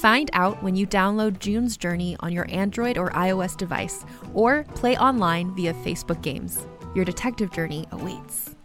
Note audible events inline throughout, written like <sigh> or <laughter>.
Find out when you download June's Journey on your Android or iOS device, or play online via Facebook Games. Your detective journey awaits.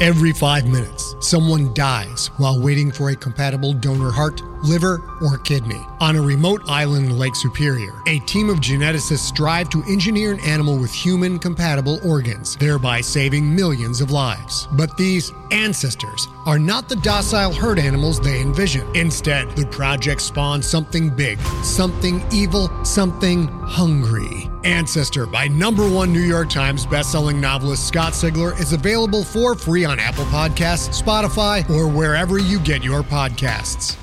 Every five minutes, someone dies while waiting for a compatible donor heart, liver, or kidney. On a remote island in Lake Superior, a team of geneticists strive to engineer an animal with human compatible organs, thereby saving millions of lives. But these ancestors are not the docile herd animals they envision. Instead, the project spawns something big, something evil, something hungry. Ancestor by number one New York Times bestselling novelist Scott Sigler is available for free on Apple Podcasts, Spotify, or wherever you get your podcasts.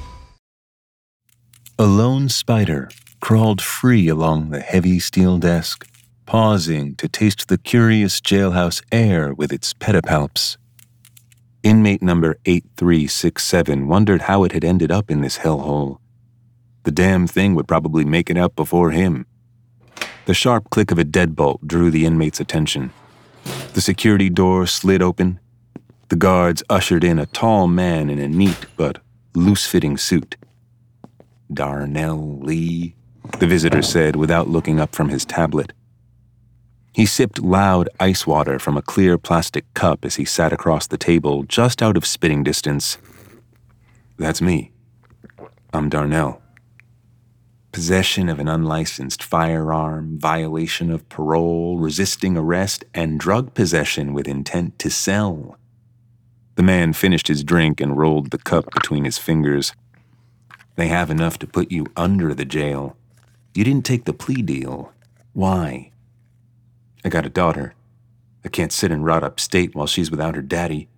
A lone spider crawled free along the heavy steel desk, pausing to taste the curious jailhouse air with its pedipalps. Inmate number 8367 wondered how it had ended up in this hellhole. The damn thing would probably make it out before him. The sharp click of a deadbolt drew the inmate's attention. The security door slid open. The guards ushered in a tall man in a neat but loose fitting suit. Darnell Lee, the visitor said without looking up from his tablet. He sipped loud ice water from a clear plastic cup as he sat across the table just out of spitting distance. That's me. I'm Darnell. Possession of an unlicensed firearm, violation of parole, resisting arrest, and drug possession with intent to sell. The man finished his drink and rolled the cup between his fingers. They have enough to put you under the jail. You didn't take the plea deal. Why? I got a daughter. I can't sit and rot upstate while she's without her daddy.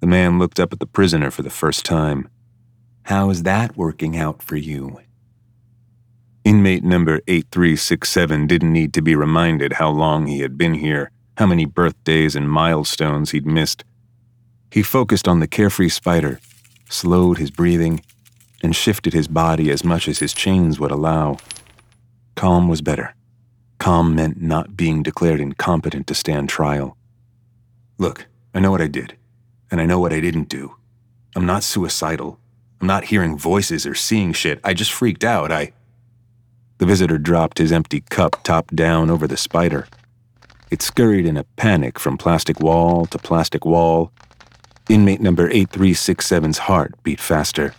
The man looked up at the prisoner for the first time. How is that working out for you? Inmate number 8367 didn't need to be reminded how long he had been here, how many birthdays and milestones he'd missed. He focused on the carefree spider, slowed his breathing, and shifted his body as much as his chains would allow. Calm was better. Calm meant not being declared incompetent to stand trial. Look, I know what I did, and I know what I didn't do. I'm not suicidal. I'm not hearing voices or seeing shit. I just freaked out. I. The visitor dropped his empty cup top down over the spider. It scurried in a panic from plastic wall to plastic wall. Inmate number eight three six 8367's heart beat faster.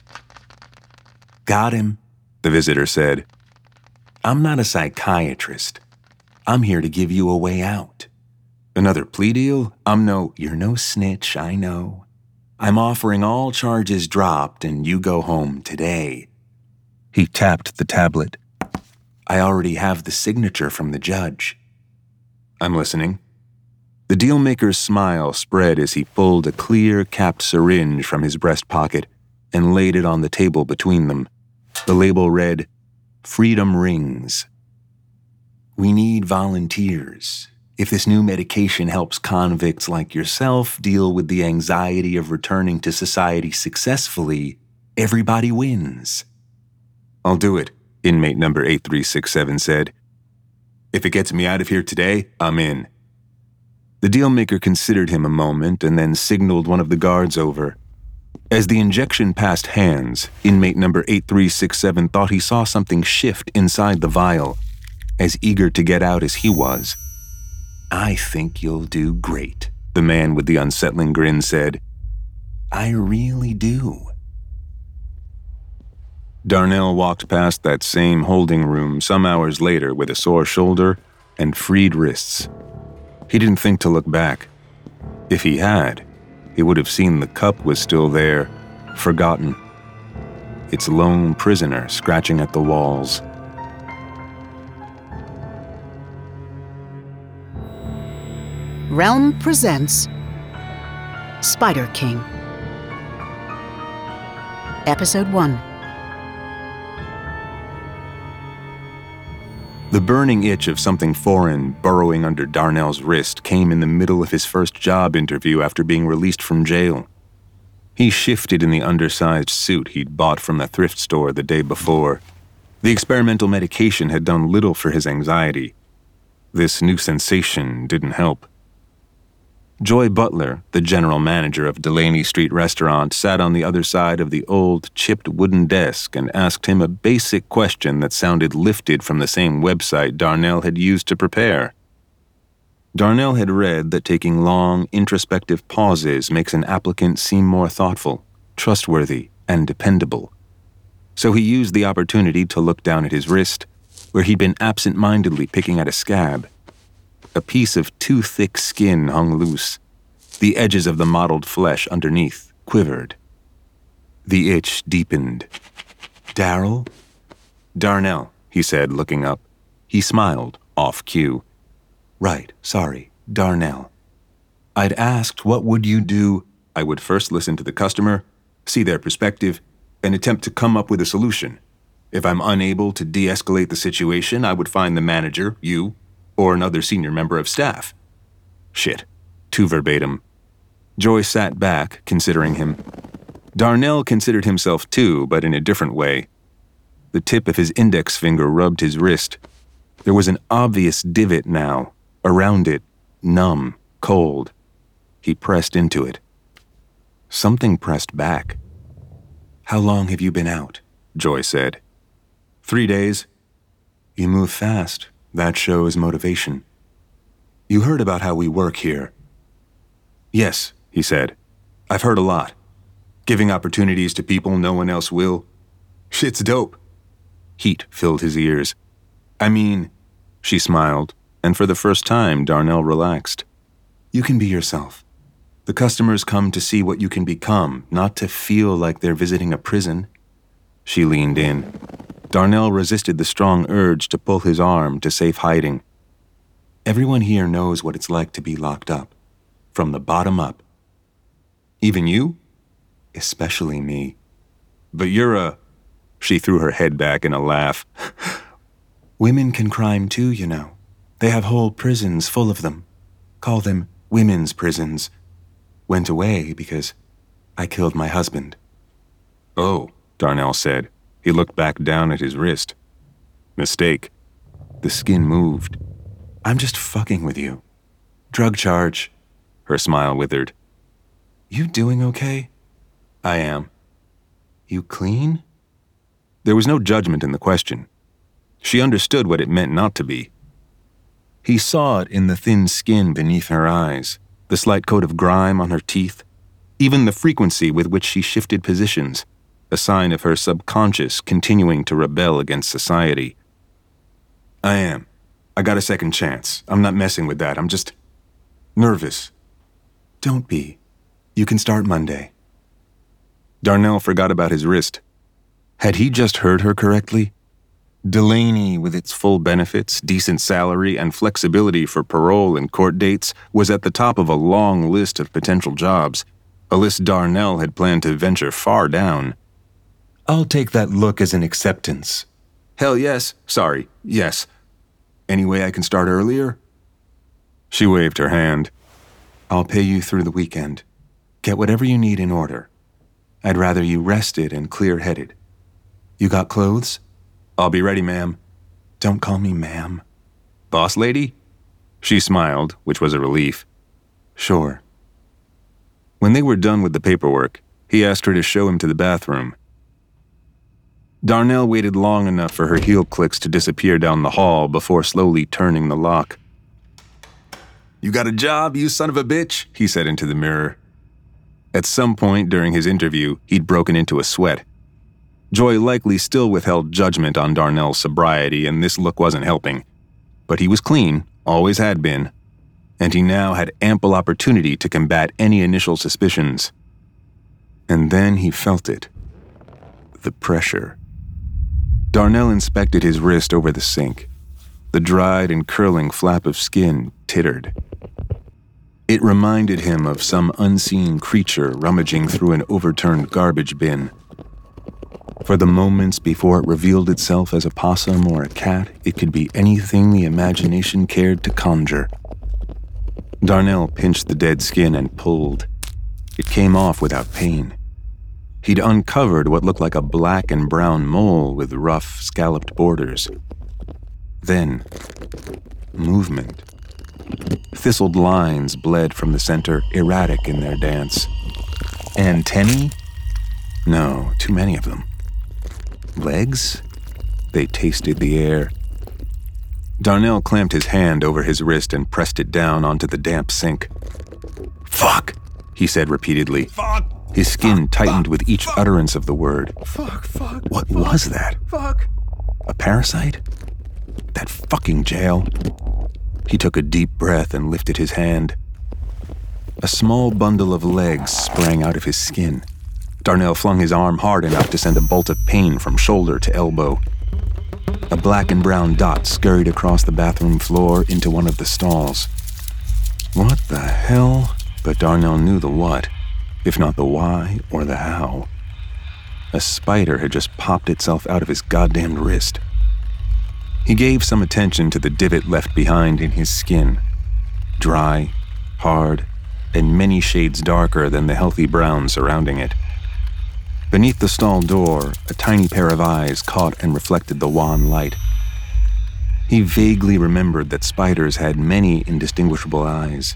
Got him, the visitor said. I'm not a psychiatrist. I'm here to give you a way out. Another plea deal? I'm no, you're no snitch, I know. I'm offering all charges dropped and you go home today. He tapped the tablet. I already have the signature from the judge. I'm listening. The dealmaker's smile spread as he pulled a clear capped syringe from his breast pocket and laid it on the table between them. The label read, Freedom Rings. We need volunteers. If this new medication helps convicts like yourself deal with the anxiety of returning to society successfully, everybody wins. I'll do it, inmate number 8367 said. If it gets me out of here today, I'm in. The dealmaker considered him a moment and then signaled one of the guards over. As the injection passed hands, inmate number 8367 thought he saw something shift inside the vial, as eager to get out as he was. I think you'll do great, the man with the unsettling grin said. I really do. Darnell walked past that same holding room some hours later with a sore shoulder and freed wrists. He didn't think to look back. If he had, he would have seen the cup was still there, forgotten its lone prisoner scratching at the walls. Realm presents Spider King. Episode 1 The burning itch of something foreign burrowing under Darnell's wrist came in the middle of his first job interview after being released from jail. He shifted in the undersized suit he'd bought from the thrift store the day before. The experimental medication had done little for his anxiety. This new sensation didn't help. Joy Butler, the general manager of Delaney Street Restaurant, sat on the other side of the old, chipped wooden desk and asked him a basic question that sounded lifted from the same website Darnell had used to prepare. Darnell had read that taking long, introspective pauses makes an applicant seem more thoughtful, trustworthy, and dependable. So he used the opportunity to look down at his wrist, where he'd been absent mindedly picking at a scab a piece of too thick skin hung loose. The edges of the mottled flesh underneath quivered. The itch deepened. Darrell? Darnell, he said, looking up. He smiled, off cue. Right, sorry, Darnell. I'd asked what would you do? I would first listen to the customer, see their perspective, and attempt to come up with a solution. If I'm unable to de escalate the situation, I would find the manager, you, or another senior member of staff. Shit. Too verbatim. Joy sat back, considering him. Darnell considered himself too, but in a different way. The tip of his index finger rubbed his wrist. There was an obvious divot now, around it, numb, cold. He pressed into it. Something pressed back. How long have you been out? Joy said. Three days. You move fast, that shows motivation. You heard about how we work here. Yes, he said. I've heard a lot. Giving opportunities to people no one else will. Shit's dope. Heat filled his ears. I mean, she smiled, and for the first time, Darnell relaxed. You can be yourself. The customers come to see what you can become, not to feel like they're visiting a prison. She leaned in. Darnell resisted the strong urge to pull his arm to safe hiding. Everyone here knows what it's like to be locked up, from the bottom up. Even you? Especially me. But you're a. She threw her head back in a laugh. <laughs> Women can crime too, you know. They have whole prisons full of them. Call them women's prisons. Went away because I killed my husband. Oh, Darnell said. He looked back down at his wrist. Mistake. The skin moved. I'm just fucking with you. Drug charge. Her smile withered. You doing okay? I am. You clean? There was no judgment in the question. She understood what it meant not to be. He saw it in the thin skin beneath her eyes, the slight coat of grime on her teeth, even the frequency with which she shifted positions a sign of her subconscious continuing to rebel against society. I am. I got a second chance. I'm not messing with that. I'm just nervous. Don't be. You can start Monday. Darnell forgot about his wrist. Had he just heard her correctly? Delaney, with its full benefits, decent salary, and flexibility for parole and court dates, was at the top of a long list of potential jobs, a list Darnell had planned to venture far down. I'll take that look as an acceptance. Hell yes. Sorry. Yes. Any way I can start earlier? She waved her hand. I'll pay you through the weekend. Get whatever you need in order. I'd rather you rested and clear headed. You got clothes? I'll be ready, ma'am. Don't call me ma'am. Boss lady? She smiled, which was a relief. Sure. When they were done with the paperwork, he asked her to show him to the bathroom. Darnell waited long enough for her heel clicks to disappear down the hall before slowly turning the lock. You got a job, you son of a bitch, he said into the mirror. At some point during his interview, he'd broken into a sweat. Joy likely still withheld judgment on Darnell's sobriety, and this look wasn't helping. But he was clean, always had been, and he now had ample opportunity to combat any initial suspicions. And then he felt it the pressure. Darnell inspected his wrist over the sink. The dried and curling flap of skin tittered. It reminded him of some unseen creature rummaging through an overturned garbage bin. For the moments before it revealed itself as a possum or a cat, it could be anything the imagination cared to conjure. Darnell pinched the dead skin and pulled. It came off without pain. He'd uncovered what looked like a black and brown mole with rough, scalloped borders. Then, movement. Thistled lines bled from the center, erratic in their dance. Antennae? No, too many of them. Legs? They tasted the air. Darnell clamped his hand over his wrist and pressed it down onto the damp sink. Fuck, he said repeatedly. Fuck! His skin tightened with each utterance of the word. Fuck, fuck. What was that? Fuck. A parasite? That fucking jail? He took a deep breath and lifted his hand. A small bundle of legs sprang out of his skin. Darnell flung his arm hard enough to send a bolt of pain from shoulder to elbow. A black and brown dot scurried across the bathroom floor into one of the stalls. What the hell? But Darnell knew the what, if not the why or the how. A spider had just popped itself out of his goddamned wrist. He gave some attention to the divot left behind in his skin. Dry, hard, and many shades darker than the healthy brown surrounding it. Beneath the stall door, a tiny pair of eyes caught and reflected the wan light. He vaguely remembered that spiders had many indistinguishable eyes.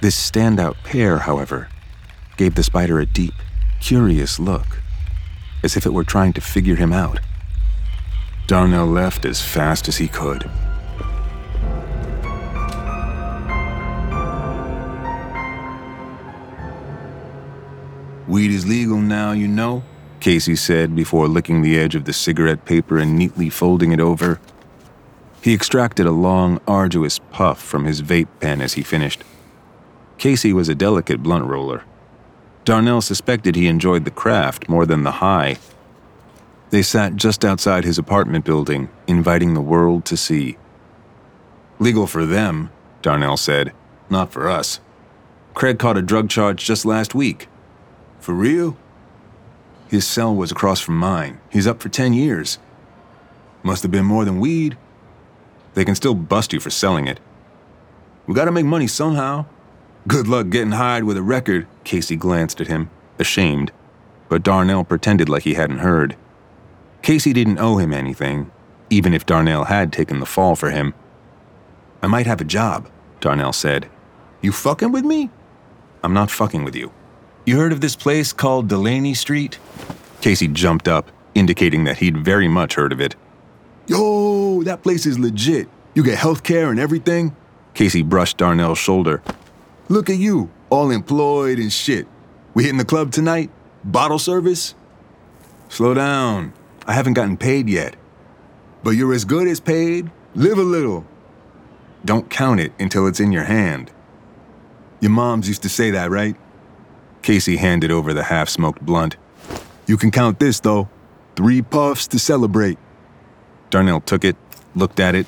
This standout pair, however, gave the spider a deep, curious look, as if it were trying to figure him out. Darnell left as fast as he could. Weed is legal now, you know, Casey said before licking the edge of the cigarette paper and neatly folding it over. He extracted a long, arduous puff from his vape pen as he finished. Casey was a delicate blunt roller. Darnell suspected he enjoyed the craft more than the high. They sat just outside his apartment building, inviting the world to see. Legal for them, Darnell said, not for us. Craig caught a drug charge just last week. For real? His cell was across from mine. He's up for 10 years. Must have been more than weed. They can still bust you for selling it. We gotta make money somehow. Good luck getting hired with a record, Casey glanced at him, ashamed. But Darnell pretended like he hadn't heard. Casey didn't owe him anything, even if Darnell had taken the fall for him. I might have a job, Darnell said. You fucking with me? I'm not fucking with you. You heard of this place called Delaney Street? Casey jumped up, indicating that he'd very much heard of it. Yo, that place is legit. You get health care and everything? Casey brushed Darnell's shoulder. Look at you, all employed and shit. We hitting the club tonight? Bottle service? Slow down. I haven't gotten paid yet. But you're as good as paid. Live a little. Don't count it until it's in your hand. Your moms used to say that, right? Casey handed over the half smoked blunt. You can count this, though. Three puffs to celebrate. Darnell took it, looked at it.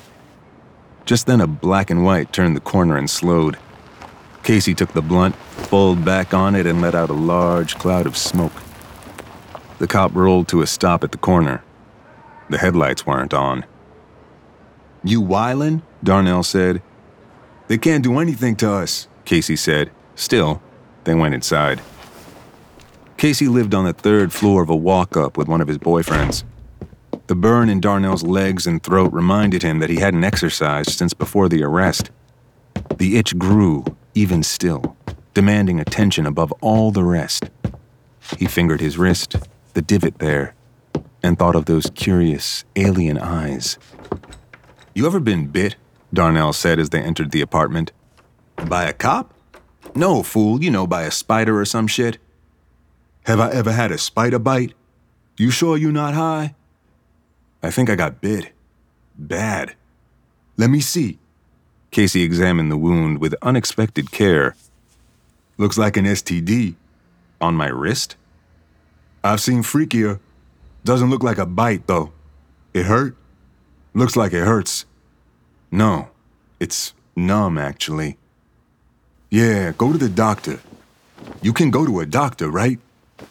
Just then, a black and white turned the corner and slowed. Casey took the blunt, pulled back on it, and let out a large cloud of smoke. The cop rolled to a stop at the corner. The headlights weren't on. You wildin'? Darnell said. They can't do anything to us, Casey said. Still, they went inside. Casey lived on the third floor of a walk up with one of his boyfriends. The burn in Darnell's legs and throat reminded him that he hadn't exercised since before the arrest. The itch grew, even still, demanding attention above all the rest. He fingered his wrist, the divot there, and thought of those curious, alien eyes. You ever been bit? Darnell said as they entered the apartment. By a cop? No, fool, you know, by a spider or some shit. Have I ever had a spider bite? You sure you're not high? I think I got bit. Bad. Let me see. Casey examined the wound with unexpected care. Looks like an STD. On my wrist? I've seen freakier. Doesn't look like a bite, though. It hurt? Looks like it hurts. No, it's numb, actually. Yeah, go to the doctor. You can go to a doctor, right?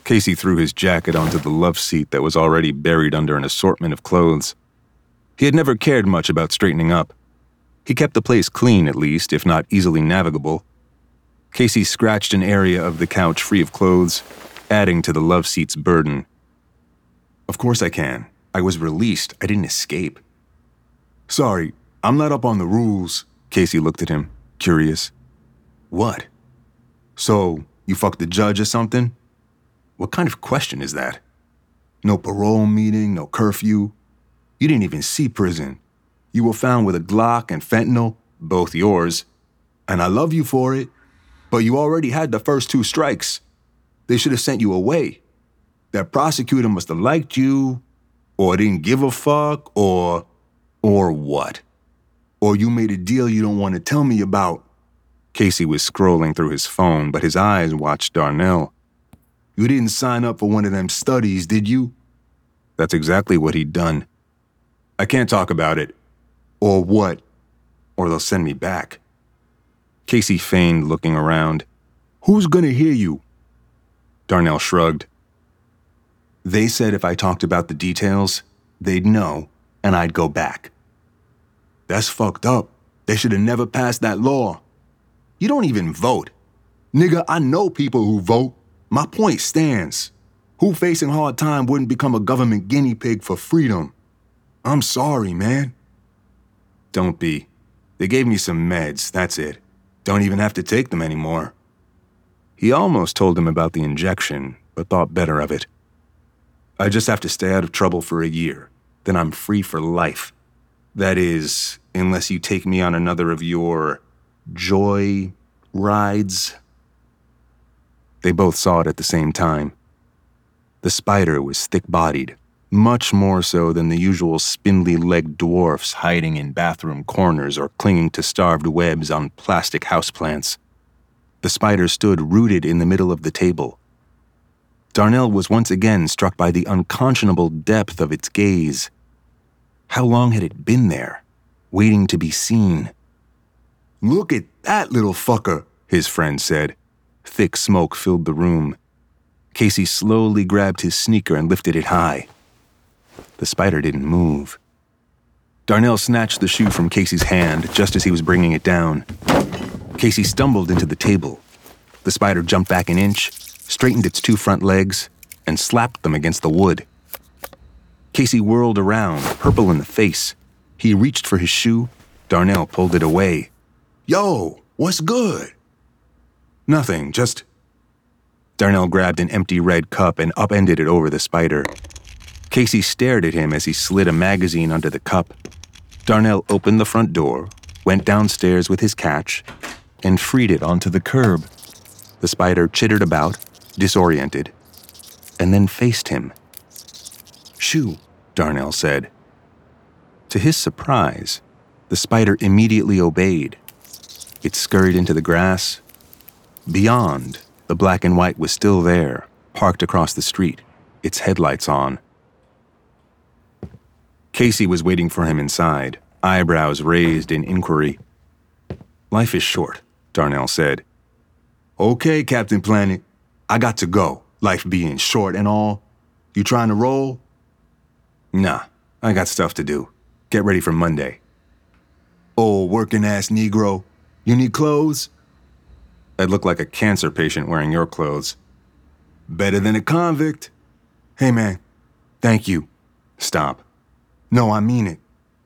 Casey threw his jacket onto the love seat that was already buried under an assortment of clothes. He had never cared much about straightening up. He kept the place clean, at least, if not easily navigable. Casey scratched an area of the couch free of clothes, adding to the love seat's burden. Of course I can. I was released. I didn't escape. Sorry, I'm not up on the rules. Casey looked at him, curious. What? So, you fucked the judge or something? What kind of question is that? No parole meeting, no curfew. You didn't even see prison. You were found with a Glock and fentanyl, both yours. And I love you for it, but you already had the first two strikes. They should have sent you away. That prosecutor must have liked you, or didn't give a fuck, or. or what? Or you made a deal you don't want to tell me about. Casey was scrolling through his phone, but his eyes watched Darnell. You didn't sign up for one of them studies, did you? That's exactly what he'd done. I can't talk about it. Or what? Or they'll send me back. Casey feigned looking around. Who's gonna hear you? Darnell shrugged. They said if I talked about the details, they'd know, and I'd go back. That's fucked up. They should have never passed that law. You don't even vote. Nigga, I know people who vote. My point stands. Who facing hard time wouldn't become a government guinea pig for freedom? I'm sorry, man. Don't be. They gave me some meds, that's it. Don't even have to take them anymore. He almost told him about the injection, but thought better of it. I just have to stay out of trouble for a year. Then I'm free for life. That is, unless you take me on another of your joy rides. They both saw it at the same time. The spider was thick bodied, much more so than the usual spindly legged dwarfs hiding in bathroom corners or clinging to starved webs on plastic houseplants. The spider stood rooted in the middle of the table. Darnell was once again struck by the unconscionable depth of its gaze. How long had it been there, waiting to be seen? Look at that little fucker, his friend said. Thick smoke filled the room. Casey slowly grabbed his sneaker and lifted it high. The spider didn't move. Darnell snatched the shoe from Casey's hand just as he was bringing it down. Casey stumbled into the table. The spider jumped back an inch, straightened its two front legs, and slapped them against the wood. Casey whirled around, purple in the face. He reached for his shoe. Darnell pulled it away. Yo, what's good? Nothing, just. Darnell grabbed an empty red cup and upended it over the spider. Casey stared at him as he slid a magazine under the cup. Darnell opened the front door, went downstairs with his catch, and freed it onto the curb. The spider chittered about, disoriented, and then faced him. Shoo, Darnell said. To his surprise, the spider immediately obeyed. It scurried into the grass. Beyond, the black and white was still there, parked across the street, its headlights on. Casey was waiting for him inside, eyebrows raised in inquiry. Life is short, Darnell said. Okay, Captain Planet. I got to go, life being short and all. You trying to roll? Nah, I got stuff to do. Get ready for Monday. Oh, working ass Negro. You need clothes? I'd look like a cancer patient wearing your clothes. Better than a convict. Hey, man, thank you. Stop. No, I mean it.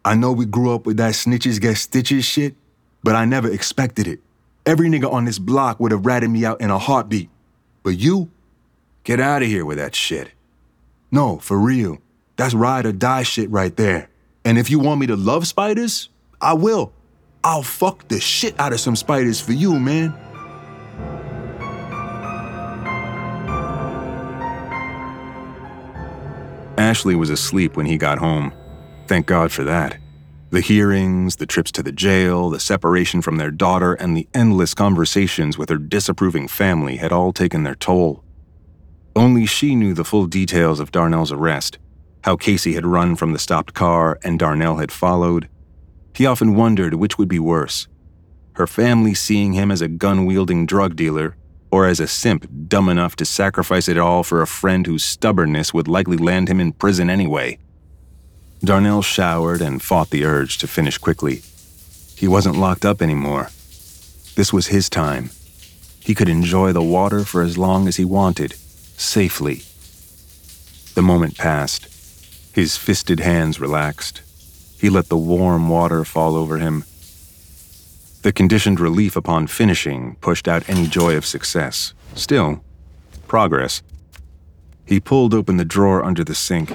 I know we grew up with that snitches get stitches shit, but I never expected it. Every nigga on this block would have ratted me out in a heartbeat. But you? Get out of here with that shit. No, for real. That's ride or die shit right there. And if you want me to love spiders, I will. I'll fuck the shit out of some spiders for you, man. Ashley was asleep when he got home. Thank God for that. The hearings, the trips to the jail, the separation from their daughter, and the endless conversations with her disapproving family had all taken their toll. Only she knew the full details of Darnell's arrest, how Casey had run from the stopped car and Darnell had followed. He often wondered which would be worse her family seeing him as a gun wielding drug dealer, or as a simp dumb enough to sacrifice it all for a friend whose stubbornness would likely land him in prison anyway. Darnell showered and fought the urge to finish quickly. He wasn't locked up anymore. This was his time. He could enjoy the water for as long as he wanted, safely. The moment passed. His fisted hands relaxed. He let the warm water fall over him. The conditioned relief upon finishing pushed out any joy of success. Still, progress. He pulled open the drawer under the sink.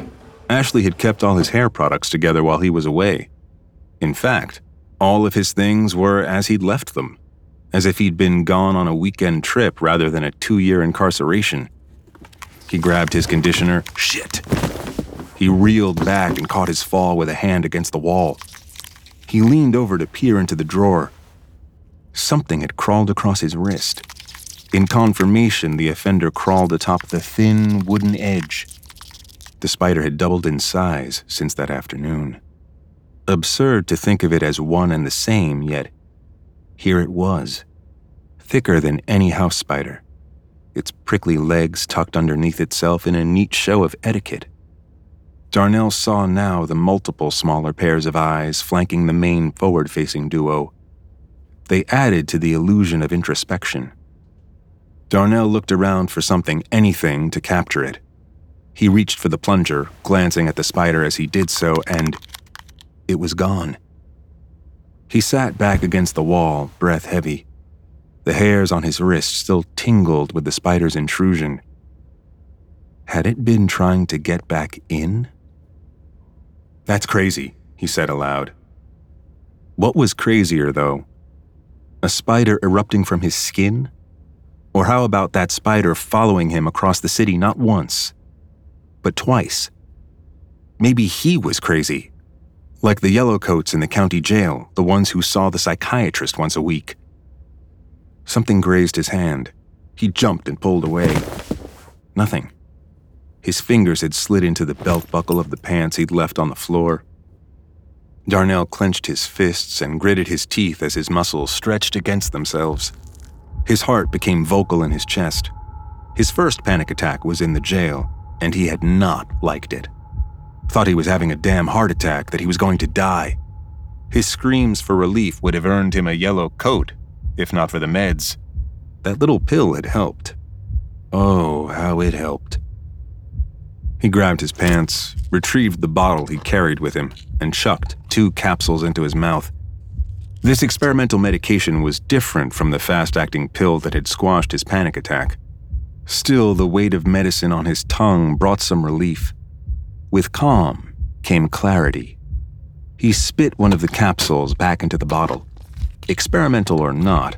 Ashley had kept all his hair products together while he was away. In fact, all of his things were as he'd left them, as if he'd been gone on a weekend trip rather than a two year incarceration. He grabbed his conditioner. Shit! He reeled back and caught his fall with a hand against the wall. He leaned over to peer into the drawer. Something had crawled across his wrist. In confirmation, the offender crawled atop the thin wooden edge. The spider had doubled in size since that afternoon. Absurd to think of it as one and the same, yet here it was, thicker than any house spider, its prickly legs tucked underneath itself in a neat show of etiquette. Darnell saw now the multiple smaller pairs of eyes flanking the main forward facing duo they added to the illusion of introspection. Darnell looked around for something, anything, to capture it. He reached for the plunger, glancing at the spider as he did so, and it was gone. He sat back against the wall, breath heavy. The hairs on his wrist still tingled with the spider's intrusion. Had it been trying to get back in? That's crazy, he said aloud. What was crazier, though, a spider erupting from his skin? Or how about that spider following him across the city not once, but twice? Maybe he was crazy. Like the yellowcoats in the county jail, the ones who saw the psychiatrist once a week. Something grazed his hand. He jumped and pulled away. Nothing. His fingers had slid into the belt buckle of the pants he'd left on the floor. Darnell clenched his fists and gritted his teeth as his muscles stretched against themselves. His heart became vocal in his chest. His first panic attack was in the jail, and he had not liked it. Thought he was having a damn heart attack, that he was going to die. His screams for relief would have earned him a yellow coat, if not for the meds. That little pill had helped. Oh, how it helped. He grabbed his pants, retrieved the bottle he carried with him, and chucked two capsules into his mouth. This experimental medication was different from the fast acting pill that had squashed his panic attack. Still, the weight of medicine on his tongue brought some relief. With calm came clarity. He spit one of the capsules back into the bottle. Experimental or not,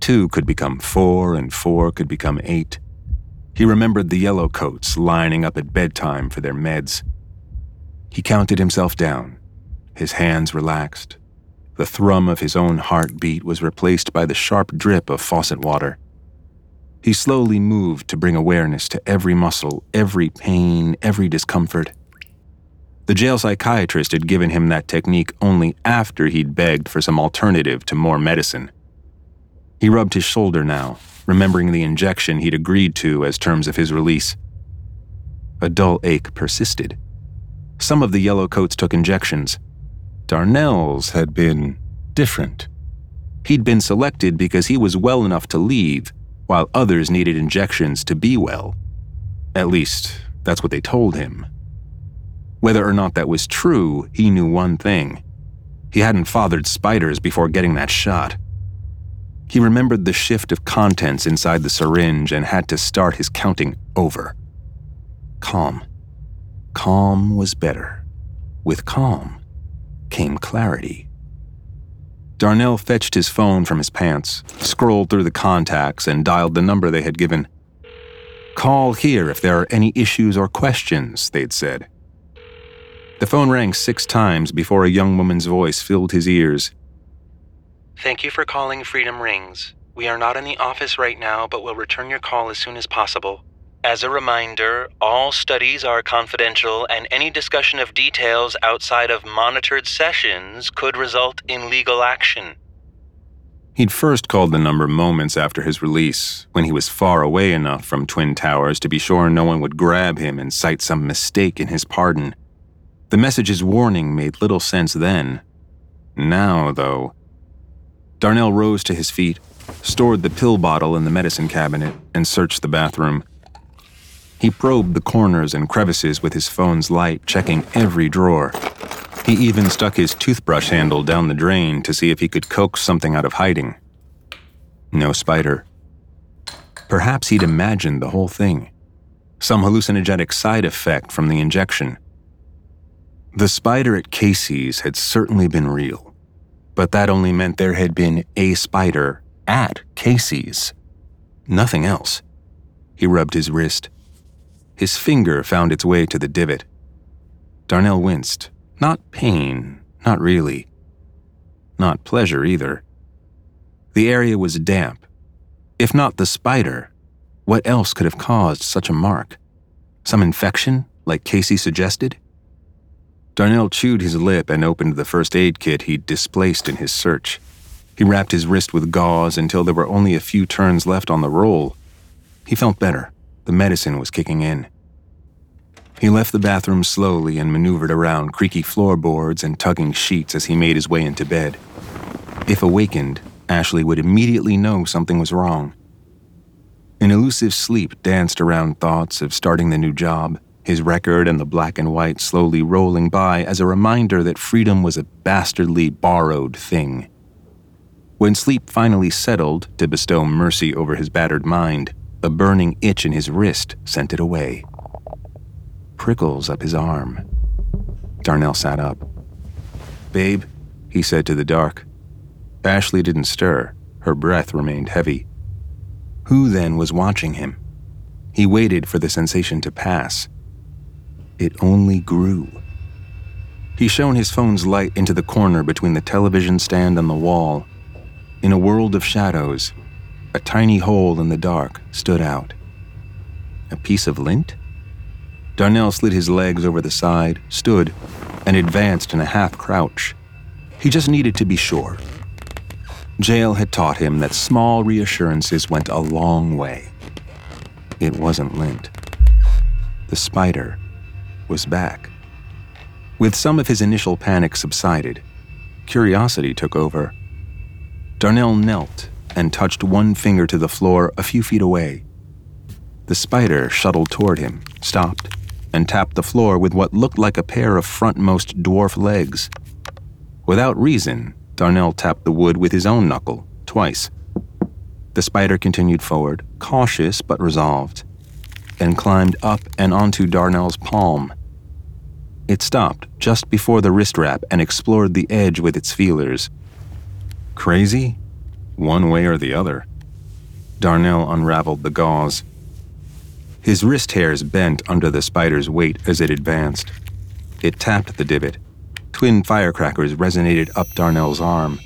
two could become four and four could become eight. He remembered the yellow coats lining up at bedtime for their meds. He counted himself down. His hands relaxed. The thrum of his own heartbeat was replaced by the sharp drip of faucet water. He slowly moved to bring awareness to every muscle, every pain, every discomfort. The jail psychiatrist had given him that technique only after he'd begged for some alternative to more medicine. He rubbed his shoulder now, remembering the injection he'd agreed to as terms of his release. A dull ache persisted. Some of the yellow coats took injections. Darnell's had been different. He'd been selected because he was well enough to leave, while others needed injections to be well. At least, that's what they told him. Whether or not that was true, he knew one thing. He hadn't fathered spiders before getting that shot. He remembered the shift of contents inside the syringe and had to start his counting over. Calm. Calm was better. With calm came clarity. Darnell fetched his phone from his pants, scrolled through the contacts, and dialed the number they had given. Call here if there are any issues or questions, they'd said. The phone rang six times before a young woman's voice filled his ears. Thank you for calling Freedom Rings. We are not in the office right now, but will return your call as soon as possible. As a reminder, all studies are confidential and any discussion of details outside of monitored sessions could result in legal action. He'd first called the number moments after his release, when he was far away enough from Twin Towers to be sure no one would grab him and cite some mistake in his pardon. The message's warning made little sense then. Now, though, Darnell rose to his feet, stored the pill bottle in the medicine cabinet, and searched the bathroom. He probed the corners and crevices with his phone's light, checking every drawer. He even stuck his toothbrush handle down the drain to see if he could coax something out of hiding. No spider. Perhaps he'd imagined the whole thing. Some hallucinogenic side effect from the injection. The spider at Casey's had certainly been real, but that only meant there had been a spider at Casey's. Nothing else. He rubbed his wrist. His finger found its way to the divot. Darnell winced. Not pain, not really. Not pleasure either. The area was damp. If not the spider, what else could have caused such a mark? Some infection, like Casey suggested? Darnell chewed his lip and opened the first aid kit he'd displaced in his search. He wrapped his wrist with gauze until there were only a few turns left on the roll. He felt better. The medicine was kicking in. He left the bathroom slowly and maneuvered around creaky floorboards and tugging sheets as he made his way into bed. If awakened, Ashley would immediately know something was wrong. An elusive sleep danced around thoughts of starting the new job, his record and the black and white slowly rolling by as a reminder that freedom was a bastardly borrowed thing. When sleep finally settled to bestow mercy over his battered mind, a burning itch in his wrist sent it away. Prickles up his arm. Darnell sat up. Babe, he said to the dark. Ashley didn't stir. Her breath remained heavy. Who then was watching him? He waited for the sensation to pass. It only grew. He shone his phone's light into the corner between the television stand and the wall. In a world of shadows, a tiny hole in the dark stood out. A piece of lint? Darnell slid his legs over the side, stood, and advanced in a half crouch. He just needed to be sure. Jail had taught him that small reassurances went a long way. It wasn't lint. The spider was back. With some of his initial panic subsided, curiosity took over. Darnell knelt and touched one finger to the floor a few feet away. The spider shuttled toward him, stopped, and tapped the floor with what looked like a pair of frontmost dwarf legs. Without reason, Darnell tapped the wood with his own knuckle, twice. The spider continued forward, cautious but resolved, then climbed up and onto Darnell's palm. It stopped just before the wrist wrap and explored the edge with its feelers. Crazy? One way or the other. Darnell unraveled the gauze. His wrist hairs bent under the spider's weight as it advanced. It tapped the divot. Twin firecrackers resonated up Darnell's arm.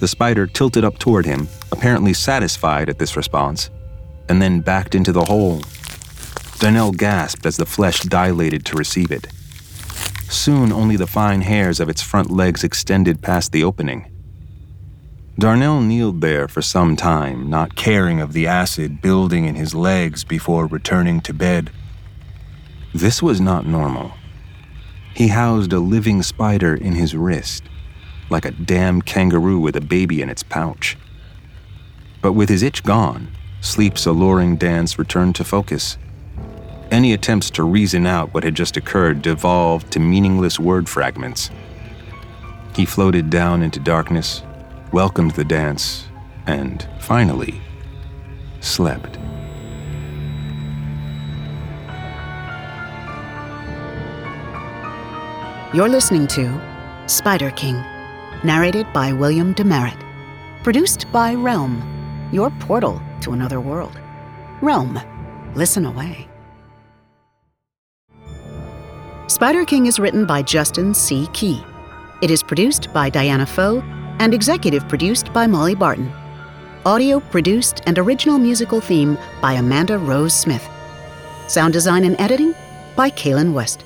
The spider tilted up toward him, apparently satisfied at this response, and then backed into the hole. Darnell gasped as the flesh dilated to receive it. Soon, only the fine hairs of its front legs extended past the opening. Darnell kneeled there for some time, not caring of the acid building in his legs before returning to bed. This was not normal. He housed a living spider in his wrist, like a damn kangaroo with a baby in its pouch. But with his itch gone, sleep's alluring dance returned to focus. Any attempts to reason out what had just occurred devolved to meaningless word fragments. He floated down into darkness, welcomed the dance, and finally slept. You're listening to Spider King, narrated by William DeMeritt, produced by Realm, your portal to another world. Realm, listen away. Spider King is written by Justin C. Key. It is produced by Diana Foe and executive produced by Molly Barton. Audio produced and original musical theme by Amanda Rose Smith. Sound design and editing by Kalen West.